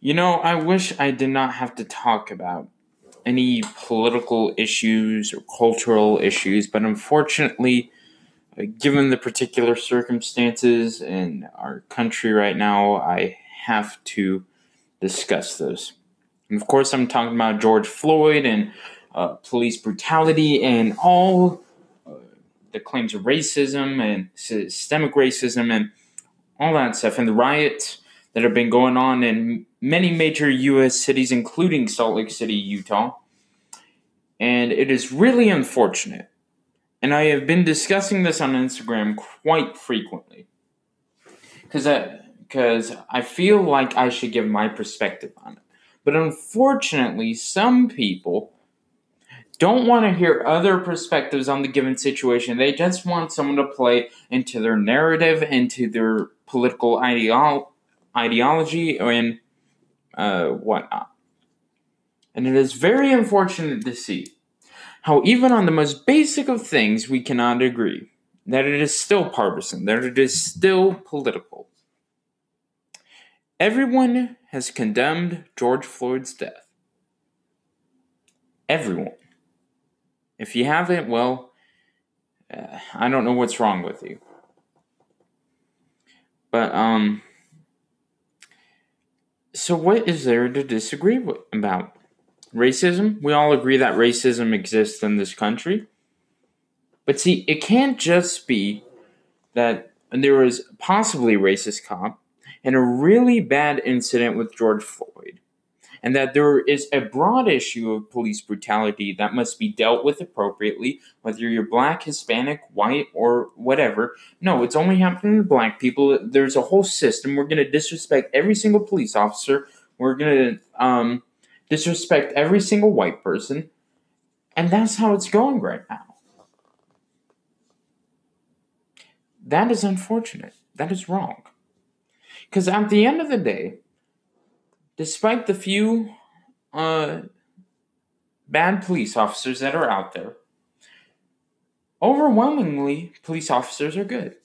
You know, I wish I did not have to talk about any political issues or cultural issues, but unfortunately, uh, given the particular circumstances in our country right now, I have to discuss those. And of course, I'm talking about George Floyd and uh, police brutality and all uh, the claims of racism and systemic racism and all that stuff, and the riots that have been going on in many major U.S. cities, including Salt Lake City, Utah. And it is really unfortunate. And I have been discussing this on Instagram quite frequently. Because I, cause I feel like I should give my perspective on it. But unfortunately, some people don't want to hear other perspectives on the given situation. They just want someone to play into their narrative, into their political ideolo- ideology, and uh, whatnot. And it is very unfortunate to see how, even on the most basic of things, we cannot agree. That it is still partisan, that it is still political. Everyone has condemned George Floyd's death. Everyone. If you haven't, well, uh, I don't know what's wrong with you. But, um, so what is there to disagree with, about? Racism? We all agree that racism exists in this country. But see, it can't just be that there was possibly racist cop and a really bad incident with George Floyd and that there is a broad issue of police brutality that must be dealt with appropriately, whether you're black, Hispanic, white, or whatever. No, it's only happening to black people. There's a whole system. We're going to disrespect every single police officer. We're going to um, disrespect every single white person. And that's how it's going right now. That is unfortunate. That is wrong. Because at the end of the day, despite the few uh, bad police officers that are out there, overwhelmingly, police officers are good.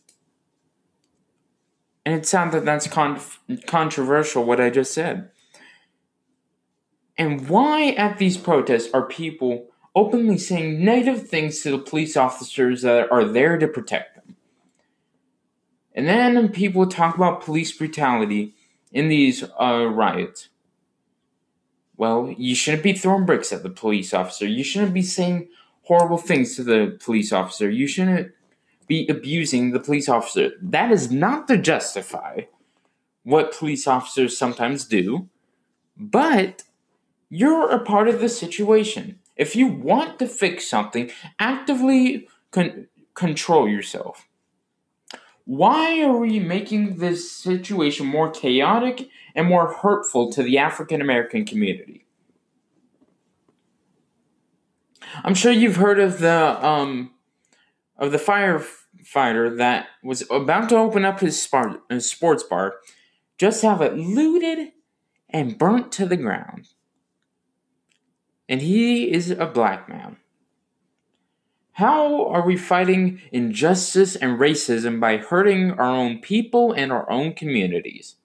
And it sounds that that's con- controversial, what I just said. And why at these protests are people openly saying negative things to the police officers that are there to protect them? And then people talk about police brutality in these uh, riots. Well, you shouldn't be throwing bricks at the police officer. You shouldn't be saying horrible things to the police officer. You shouldn't be abusing the police officer. That is not to justify what police officers sometimes do, but you're a part of the situation. If you want to fix something, actively con- control yourself. Why are we making this situation more chaotic and more hurtful to the African American community? I'm sure you've heard of the um, of the firefighter that was about to open up his, his sports bar, just have it looted and burnt to the ground. And he is a black man. How are we fighting injustice and racism by hurting our own people and our own communities?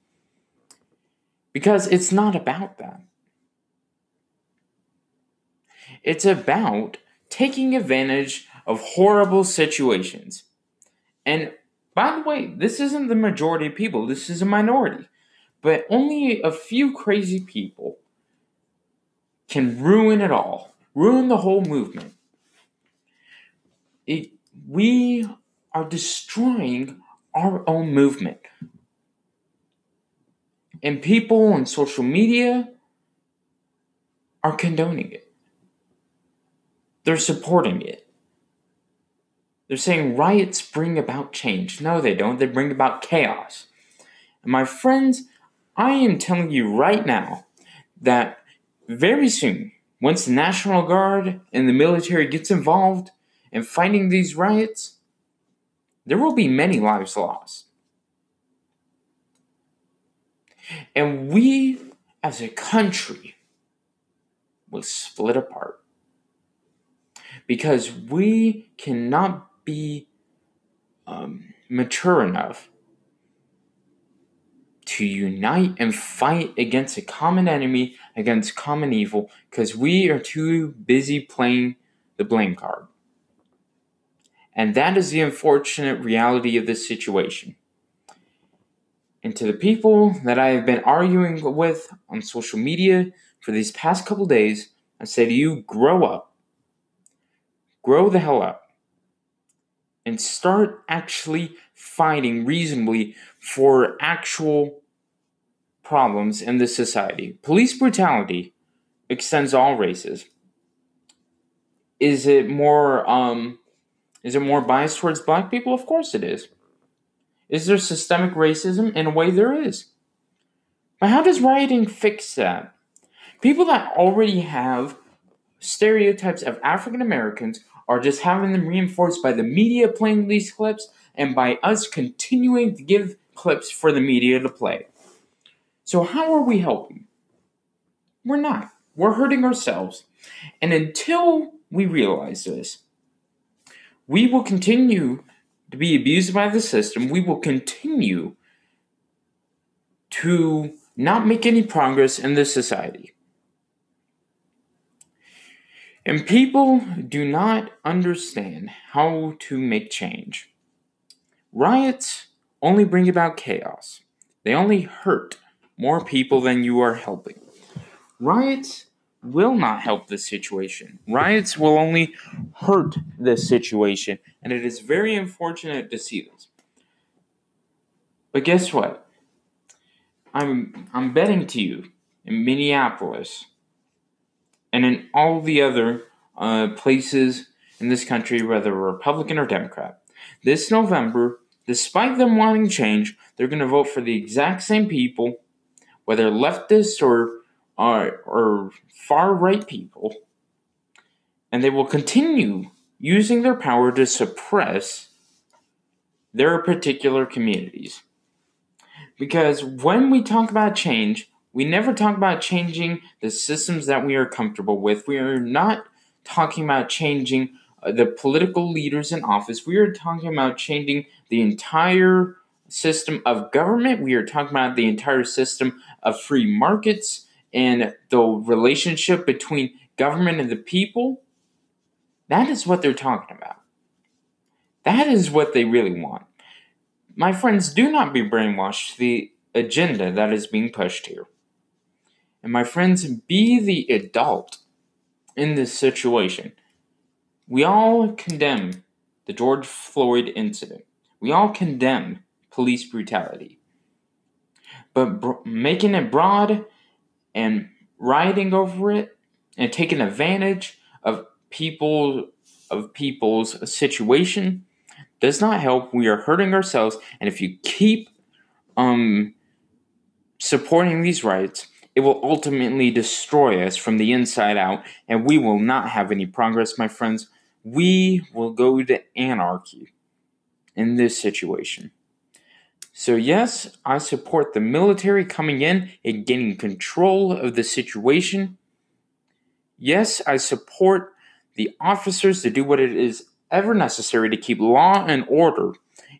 Because it's not about that. It's about taking advantage of horrible situations. And by the way, this isn't the majority of people, this is a minority. But only a few crazy people can ruin it all, ruin the whole movement we are destroying our own movement. And people on social media are condoning it. They're supporting it. They're saying riots bring about change. No, they don't. They bring about chaos. And my friends, I am telling you right now that very soon, once the National Guard and the military gets involved, in fighting these riots, there will be many lives lost. And we as a country will split apart because we cannot be um, mature enough to unite and fight against a common enemy, against common evil, because we are too busy playing the blame card. And that is the unfortunate reality of this situation. And to the people that I have been arguing with on social media for these past couple days, I say to you, grow up. Grow the hell up. And start actually fighting reasonably for actual problems in this society. Police brutality extends all races. Is it more um is it more biased towards black people? Of course it is. Is there systemic racism? In a way there is. But how does rioting fix that? People that already have stereotypes of African Americans are just having them reinforced by the media playing these clips and by us continuing to give clips for the media to play. So, how are we helping? We're not. We're hurting ourselves. And until we realize this, we will continue to be abused by the system. We will continue to not make any progress in this society. And people do not understand how to make change. Riots only bring about chaos, they only hurt more people than you are helping. Riots will not help the situation. Riots will only hurt the situation, and it is very unfortunate to see this. But guess what? I'm I'm betting to you in Minneapolis and in all the other uh, places in this country, whether Republican or Democrat, this November, despite them wanting change, they're going to vote for the exact same people, whether leftists or or far right people, and they will continue using their power to suppress their particular communities. Because when we talk about change, we never talk about changing the systems that we are comfortable with. We are not talking about changing uh, the political leaders in office. We are talking about changing the entire system of government. We are talking about the entire system of free markets and the relationship between government and the people, that is what they're talking about. That is what they really want. My friends, do not be brainwashed to the agenda that is being pushed here. And my friends, be the adult in this situation. We all condemn the George Floyd incident. We all condemn police brutality. But making it broad and rioting over it and taking advantage of people of people's situation does not help. We are hurting ourselves, and if you keep um supporting these riots, it will ultimately destroy us from the inside out, and we will not have any progress, my friends. We will go to anarchy in this situation. So, yes, I support the military coming in and gaining control of the situation. Yes, I support the officers to do what it is ever necessary to keep law and order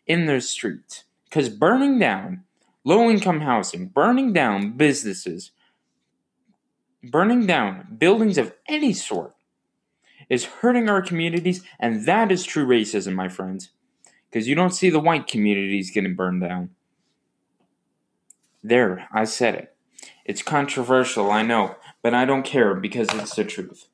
in their streets. Because burning down low income housing, burning down businesses, burning down buildings of any sort is hurting our communities, and that is true racism, my friends because you don't see the white communities getting burned down. There, I said it. It's controversial, I know, but I don't care because it's the truth.